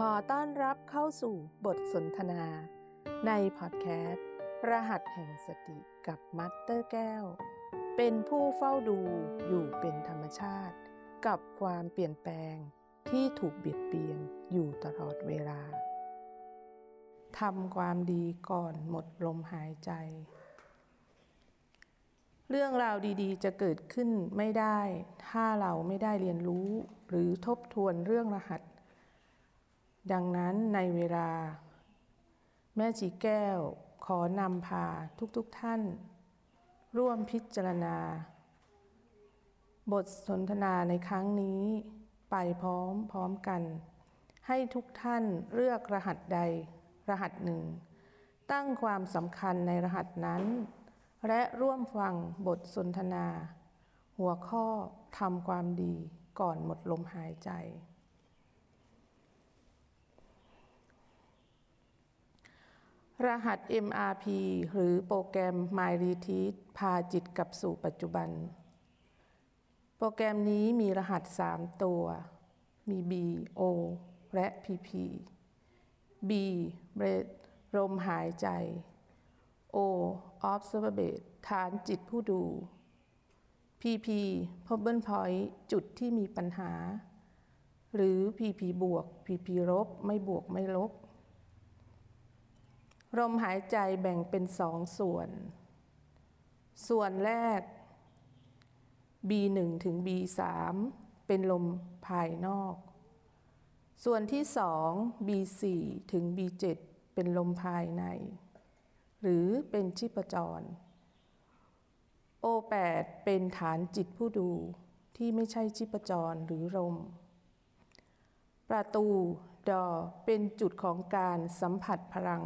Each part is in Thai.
ขอต้อนรับเข้าสู่บทสนทนา ในพอดแคสต์ รหัสแห่งสติกับมัตเตอร์แก้ว เป็นผู้เฝ้าดูอยู่เป็นธรรมชาติ กับความเปลี่ยนแปลงที่ถูกเบียดเบียนอยู่ตลอดเวลาทำความดีก่อนหมดลมหายใจ เรื่องราวดีๆ จะเกิดขึ้นไม่ได้ ถ้าเราไม่ได้เรียนรู้ หรือทบทวนเรื่องรหัส ดังนั้นในเวลา แม่จีแก้วขอนำพาทุกๆทท่าน ร่วมพิจารณา บทสนทนาในครั้งนี้ไปพร้อมพร้อมกัน ให้ทุกท่านเลือกรหัสใดรหัสหนึ่ง ตั้งความสำคัญในรหัสนั้น และร่วมฟังบทสนทนา หัวข้อทำความดีก่อนหมดลมหายใจ รหัส MRP หรือโปรแกรม My Retreat พาจิตกลับสู่ปัจจุบัน โปรแกรมนี้มีรหัส 3 ตัว มี B O และ PP B breath ลมหายใจ O observate ฐานจิตผู้ดู PP problem point จุดที่มีปัญหา หรือ PP บวก PP ลบ ไม่บวกไม่ลบ ลมหายใจแบ่งเป็นสองส่วน ส่วนแรก B1 ถึง B3 เป็นลมภายนอก ส่วนที่สอง B4 ถึง B7 เป็นลมภายใน หรือเป็นชีพจร O8 เป็นฐานจิตผู้ดูที่ไม่ใช่ชีพจรหรือลม ประตูดอเป็นจุดของการสัมผัสพลัง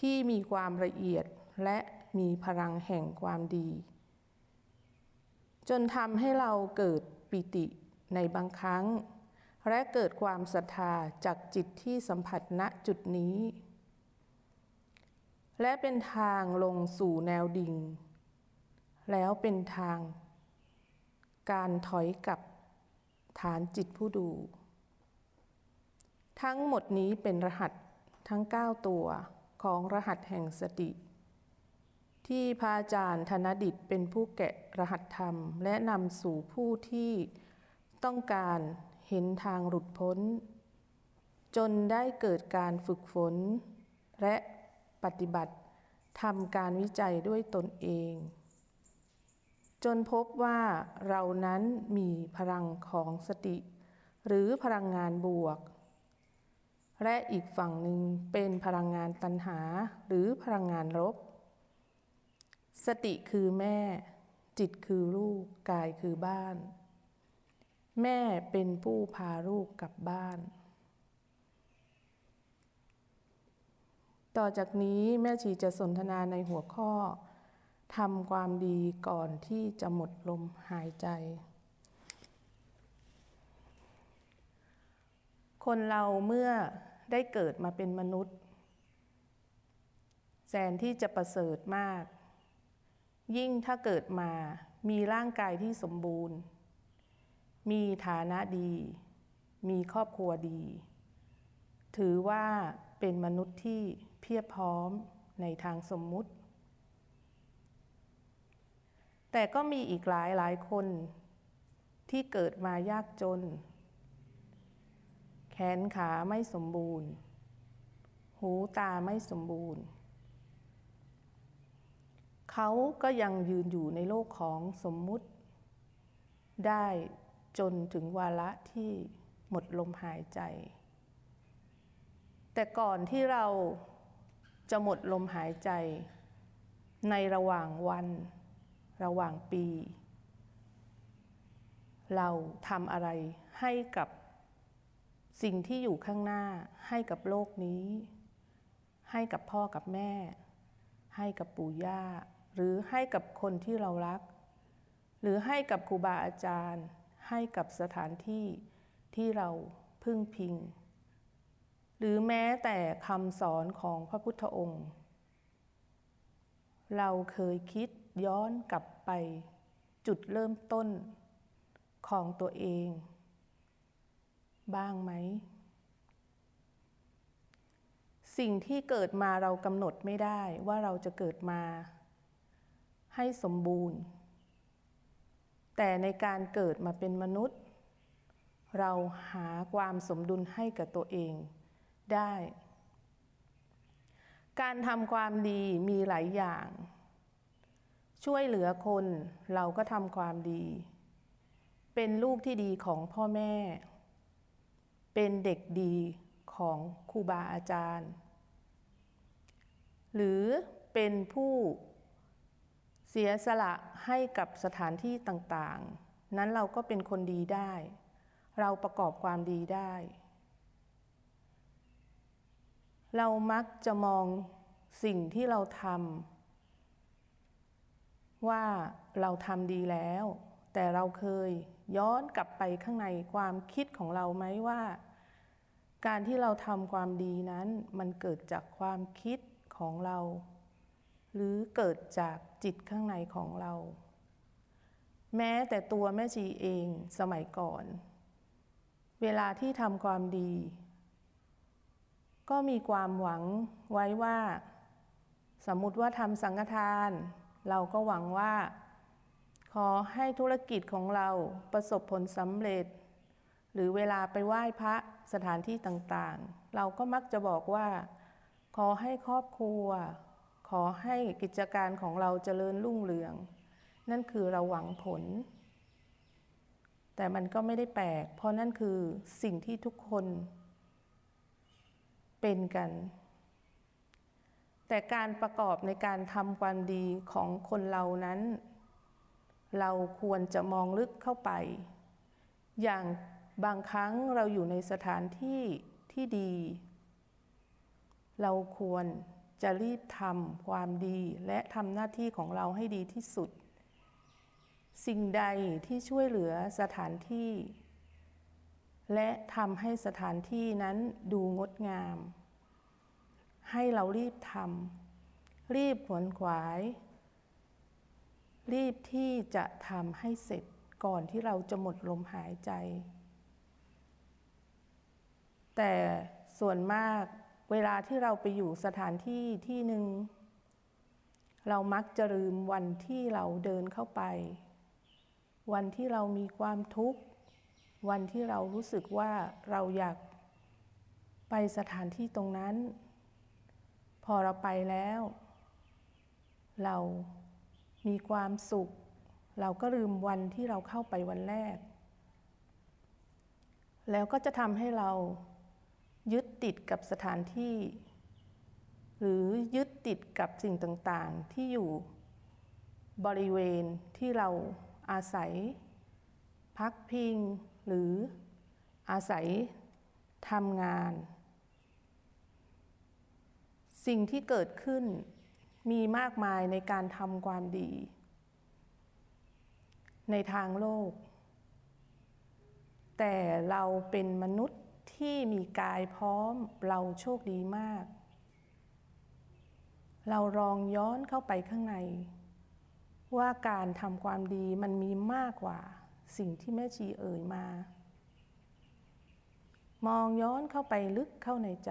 ที่มีความละเอียดและมีพลังแห่งความดี จนทำให้เราเกิดปิติในบางครั้ง และเกิดความศรัทธาจากจิตที่สัมผัสณจุดนี้ และเป็นทางลงสู่แนวดิ่ง แล้วเป็นทาง การถอยกลับฐานจิตผู้ดู ทั้งหมดนี้เป็นรหัสทั้ง 9 ตัว ของรหัสแห่งสติ ที่พระอาจารย์ธนดิตเป็นผู้แกะรหัสธรรม และนำสู่ผู้ที่ต้องการเห็นทางหลุดพ้น จนได้เกิดการฝึกฝน และปฏิบัติทำการวิจัยด้วยตนเอง จนพบว่าเรานั้นมีพลังของสติ หรือพลังงานบวก และอีกฝั่งหนึ่งเป็นพลังงานตัณหาหรือพลังงานลบ สติคือแม่ จิตคือลูก กายคือบ้าน แม่เป็นผู้พาลูกกลับบ้าน ต่อจากนี้แม่ชีจะสนทนาในหัวข้อทำความดีก่อนที่จะหมดลมหายใจ คนเราเมื่อได้เกิดมาเป็นมนุษย์ แสนที่จะประเสริฐมาก ยิ่งถ้าเกิดมามีร่างกายที่สมบูรณ์ มีฐานะดี มีครอบครัวดี ถือว่าเป็นมนุษย์ที่เพียบพร้อมในทางสมมุติ แต่ก็มีอีกหลายหลายคนที่เกิดมายากจน แขนขาไม่สมบูรณ์ หูตาไม่สมบูรณ์ เขาก็ยังยืนอยู่ในโลกของสมมุติ ได้จนถึงวาระที่หมดลมหายใจ แต่ก่อนที่เราจะหมดลมหายใจ ในระหว่างวัน ระหว่างปี เราทำอะไรให้กับ สิ่งที่อยู่ข้างหน้าให้กับโลกนี้ ให้กับพ่อกับแม่ ให้กับปู่ย่า หรือให้กับคนที่เรารัก หรือให้กับครูบาอาจารย์ ให้กับสถานที่ที่เราพึ่งพิง หรือแม้แต่คำสอนของพระพุทธองค์ เราเคยคิดย้อนกลับไปจุดเริ่มต้นของตัวเอง บ้างไหม สิ่งที่เกิดมาเรากำหนดไม่ได้ว่าเราจะเกิดมา ให้สมบูรณ์ แต่ในการเกิดมาเป็นมนุษย์ เราหาความสมดุลให้กับตัวเองได้ การทำความดีมีหลายอย่าง ช่วยเหลือคนเราก็ทำความดี เป็นลูกที่ดีของพ่อแม่ เป็นเด็กดีของครูบาอาจารย์ หรือเป็นผู้เสียสละให้กับสถานที่ต่างๆ นั้นเราก็เป็นคนดีได้ เราประกอบความดีได้ เรามักจะมองสิ่งที่เราทำว่าเราทำดีแล้ว แต่เราเคยย้อนกลับไปข้างในความคิดของเราไหมว่า การที่เราทำความดีนั้นมันเกิดจากความคิดของเรา หรือเกิดจากจิตข้างในของเรา แม้แต่ตัวแม่ชีเองสมัยก่อน เวลาที่ทำความดี ก็มีความหวังไว้ว่า สมมติว่าทำสังฆทาน เราก็หวังว่า ขอให้ธุรกิจของเราประสบผลสำเร็จ หรือเวลาไปไหว้พระสถานที่ต่างๆ เราก็มักจะบอกว่า ขอให้ครอบครัว ขอให้กิจการของเราเจริญรุ่งเรือง นั่นคือเราหวังผล แต่มันก็ไม่ได้แปลก เพราะนั่นคือสิ่งที่ทุกคนเป็นกัน แต่การประกอบในการทำความดีของคนเรานั้น เราควรจะมองลึกเข้าไป อย่าง บางครั้งเราอยู่ในสถานที่ที่ดี เราควรจะรีบทำความดีและทำหน้าที่ของเราให้ดีที่สุด สิ่งใดที่ช่วยเหลือสถานที่ และทำให้สถานที่นั้นดูงดงาม ให้เรารีบทำรีบขวนขวาย รีบที่จะทำให้เสร็จก่อนที่เราจะหมดลมหายใจ แต่ส่วนมากเวลาที่เราไปอยู่สถานที่ที่หนึ่งเรามักจะลืมวันที่เราเดินเข้าไป วันที่เรามีความทุกข์ วันที่เรารู้สึกว่าเราอยากไปสถานที่ตรงนั้น พอเราไปแล้ว เรามีความสุข เราก็ลืมวันที่เราเข้าไปวันแรก แล้วก็จะทำให้เรา ยึดติดกับสถานที่ หรือยึดติดกับสิ่งต่างๆ ที่อยู่บริเวณที่เราอาศัย พักพิง หรืออาศัยทำงาน สิ่งที่เกิดขึ้นมีมากมายในการทำความดี ในทางโลก แต่เราเป็นมนุษย์ ที่มีกายพร้อมเราโชคดีมาก เราลองย้อนเข้าไปข้างใน ว่าการทำความดีมันมีมากกว่าสิ่งที่แม่ชีเอ่ยมา มองย้อนเข้าไปลึกเข้าในใจ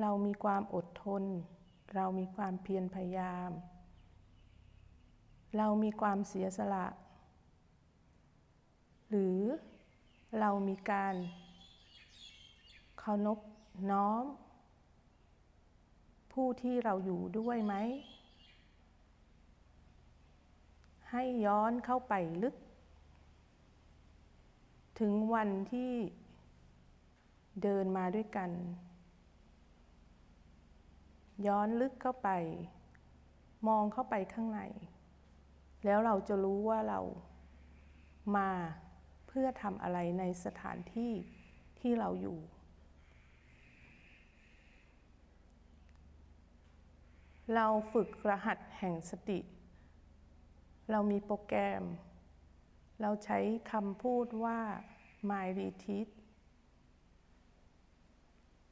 เรามีความอดทน เรามีความเพียรพยายาม เรามีความเสียสละ หรือ เรามีการเคารพน้อม ผู้ที่เราอยู่ด้วยไหม ให้ย้อนเข้าไปลึก ถึงวันที่เดินมาด้วยกัน ย้อนลึกเข้าไป มองเข้าไปข้างใน แล้วเราจะรู้ว่าเรามา พื่อทำอะไรในสถานที่ที่เราอยู่ เราฝึกรหัสแห่งสติ เรามีโปรแกรม เราใช้คำพูดว่า My Retreat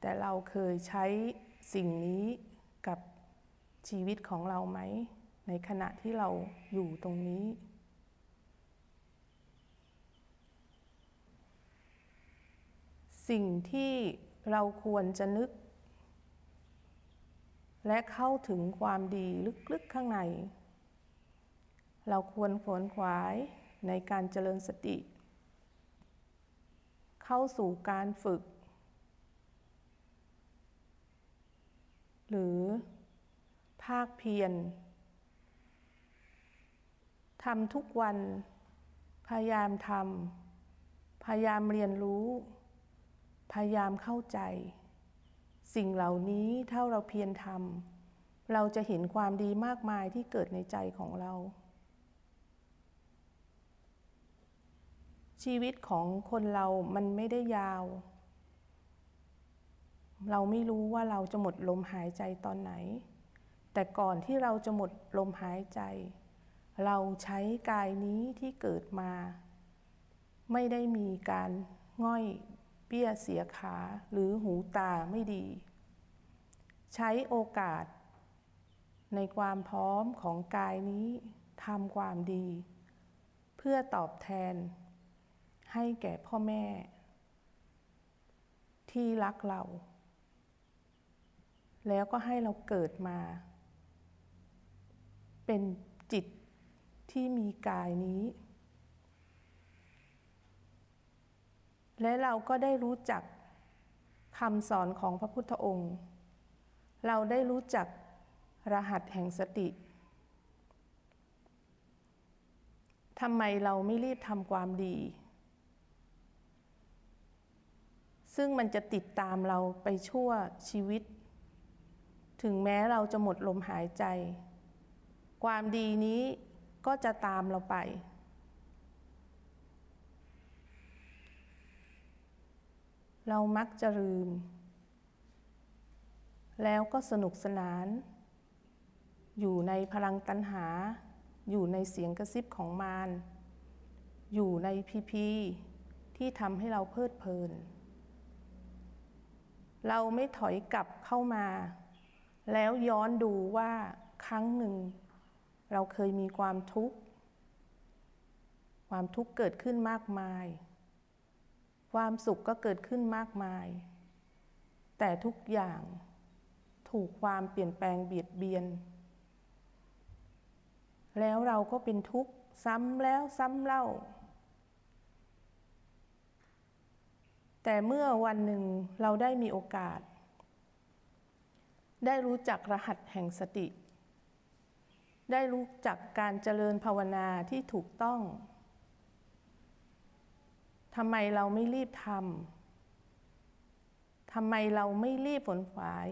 แต่เราเคยใช้สิ่งนี้กับชีวิตของเราไหม ในขณะที่เราอยู่ตรงนี้ สิ่งที่เราควรจะนึก และเข้าถึงความดีลึกๆข้างใน เราควรขวนขวายในการเจริญสติ เข้าสู่การฝึก หรือภาคเพียรทำทุกวัน พยายามทำพยายามเรียนรู้ พยายามเข้าใจ สิ่งเหล่านี้ถ้าเราเพียรทำเราจะเห็นความดีมากมายที่เกิดในใจของเรา ชีวิตของคนเรามันไม่ได้ยาว เราไม่รู้ว่าเราจะหมดลมหายใจตอนไหน แต่ก่อนที่เราจะหมดลมหายใจ เราใช้กายนี้ที่เกิดมา ไม่ได้มีการง่อย เปี้ยเสียขาหรือหูตาไม่ดี ใช้โอกาส ในความพร้อมของกายนี้ทำความดี เพื่อตอบแทน ให้แก่พ่อแม่ ที่รักเรา แล้วก็ให้เราเกิดมา เป็นจิตที่มีกายนี้ และเราก็ได้รู้จักคำสอนของพระพุทธองค์ เราได้รู้จักรหัสแห่งสติทำไมเราไม่รีบทำความดี ซึ่งมันจะติดตามเราไปชั่วชีวิต ถึงแม้เราจะหมดลมหายใจ ความดีนี้ก็จะตามเราไป เรามักจะลืม แล้วก็สนุกสนาน อยู่ในพลังตัณหา อยู่ในเสียงกระซิบของมารอยู่ในพีพีที่ทำให้เราเพลิดเพลิน เราไม่ถอยกลับเข้ามา แล้วย้อนดูว่าครั้งหนึ่ง เราเคยมีความทุกข์ ความทุกข์เกิดขึ้นมากมาย ความสุขก็เกิดขึ้นมากมาย แต่ทุกอย่างถูกความเปลี่ยนแปลงเบียดเบียน แล้วเราก็เป็นทุกข์ซ้ำแล้วซ้ำเล่า แต่เมื่อวันหนึ่งเราได้มีโอกาส ได้รู้จักรหัสแห่งสติ ได้รู้จักการเจริญภาวนาที่ถูกต้อง ทำไมเราไม่รีบทำทำไมเราไม่รีบฝนฝาย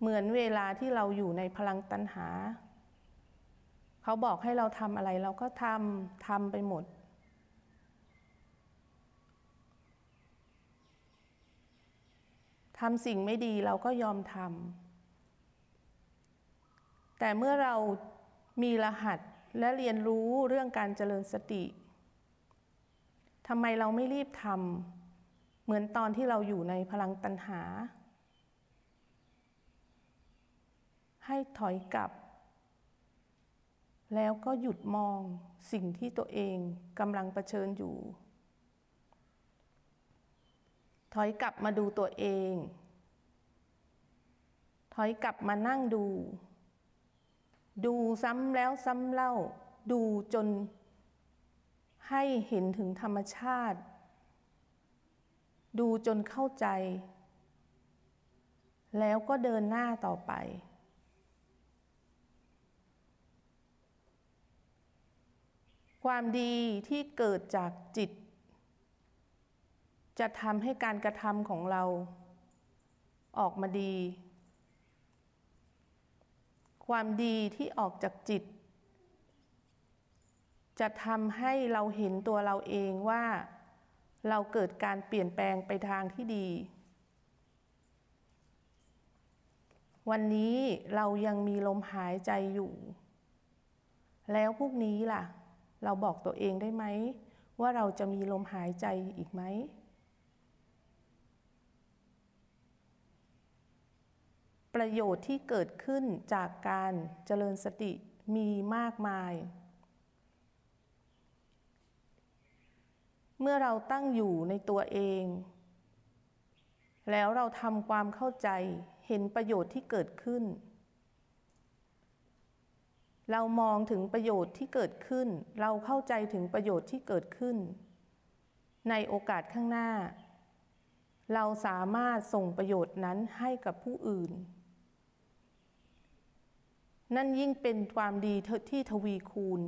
เหมือนเวลาที่เราอยู่ในพลังตัณหา เขาบอกให้เราทำอะไรเราก็ทำทำไปหมด ทำสิ่งไม่ดีเราก็ยอมทำแต่เมื่อเรามีรหัสและเรียนรู้เรื่องการเจริญสติ ทำไมเราไม่รีบทำเหมือนตอนที่เราอยู่ในพลังตัณหา ให้ถอยกลับ แล้วก็หยุดมองสิ่งที่ตัวเองกำลังเผชิญอยู่ ถอยกลับมาดูตัวเอง ถอยกลับมานั่งดู ดูซ้ำแล้วซ้ำเล่า ดูจน ให้เห็นถึงธรรมชาติ ดูจนเข้าใจ แล้วก็เดินหน้าต่อไป ความดีที่เกิดจากจิต จะทำให้การกระทำของเรา ออกมาดี ความดีที่ออกจากจิต จะทำให้เราเห็นตัวเราเองว่า เราเกิดการเปลี่ยนแปลงไปทางที่ดี วันนี้เรายังมีลมหายใจอยู่ แล้วพรุ่งนี้ล่ะ เราบอกตัวเองได้ไหม ว่าเราจะมีลมหายใจอีกไหมประโยชน์ที่เกิดขึ้นจากการเจริญสติมีมากมาย เมื่อเราตั้งอยู่ในตัวเอง แล้วเราทำความเข้าใจเห็นประโยชน์ที่เกิดขึ้น เรามองถึงประโยชน์ที่เกิดขึ้น เราเข้าใจถึงประโยชน์ที่เกิดขึ้น ในโอกาสข้างหน้า เราสามารถส่งประโยชน์นั้นให้กับผู้อื่น นั่นยิ่งเป็นความดีที่ทวีคูณ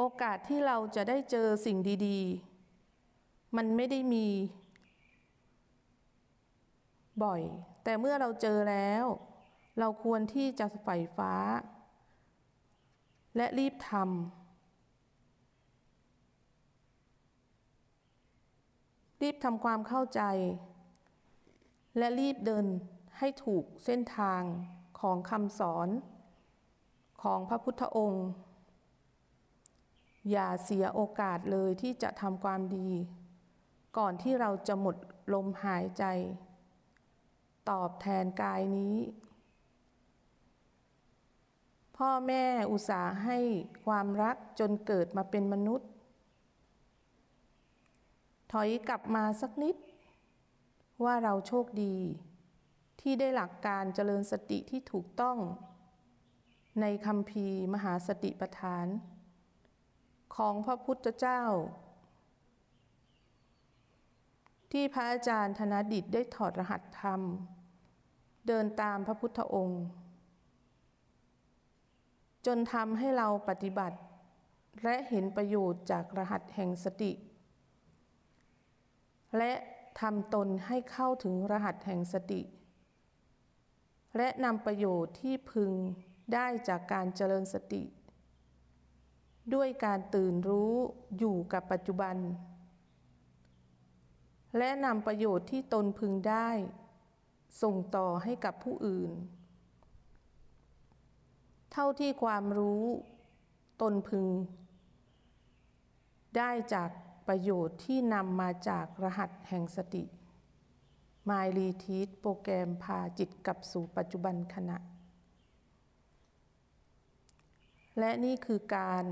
โอกาสที่เราจะได้เจอสิ่งดีๆ มันไม่ได้มี บ่อย แต่เมื่อเราเจอแล้ว เราควรที่จะใฝ่ฟ้า และรีบทำรีบทำความเข้าใจ และรีบเดินให้ถูกเส้นทางของคำสอนของพระพุทธองค์ อย่าเสียโอกาสเลยที่จะทำความดี ก่อนที่เราจะหมดลมหายใจ ตอบแทนกายนี้ พ่อแม่อุตส่าห์ให้ความรักจนเกิดมาเป็นมนุษย์ ถอยกลับมาสักนิด ว่าเราโชคดี ที่ได้หลักการเจริญสติที่ถูกต้อง ในคำพีมหาสติปัฏฐาน ของพระพุทธเจ้า ที่พระอาจารย์ธนดิตได้ถอดรหัสธรรม เดินตามพระพุทธองค์ จนทำให้เราปฏิบัติ และเห็นประโยชน์จากรหัสแห่งสติ และทำตนให้เข้าถึงรหัสแห่งสติ และนำประโยชน์ที่พึงได้จากการเจริญสติ ด้วยการตื่นรู้อยู่กับปัจจุบัน และนำประโยชน์ที่ตนพึงได้ ส่งต่อให้กับผู้อื่น เท่าที่ความรู้ตนพึง ได้จากประโยชน์ที่นำมาจากรหัสแห่งสติมายรีทีสโปรแกรมพาจิตกลับสู่ปัจจุบันขณะ และนี่คือการ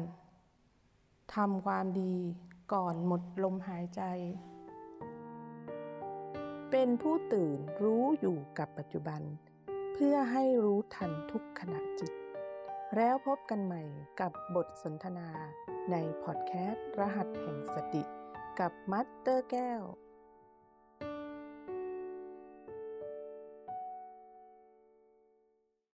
ทำความดีก่อนหมดลมหายใจ เป็นผู้ตื่นรู้อยู่กับปัจจุบัน เพื่อให้รู้ทันทุกขณะจิต แล้วพบกันใหม่กับบทสนทนาในพอดแคสต์รหัสแห่งสติ กับมัตเตอร์แก้ว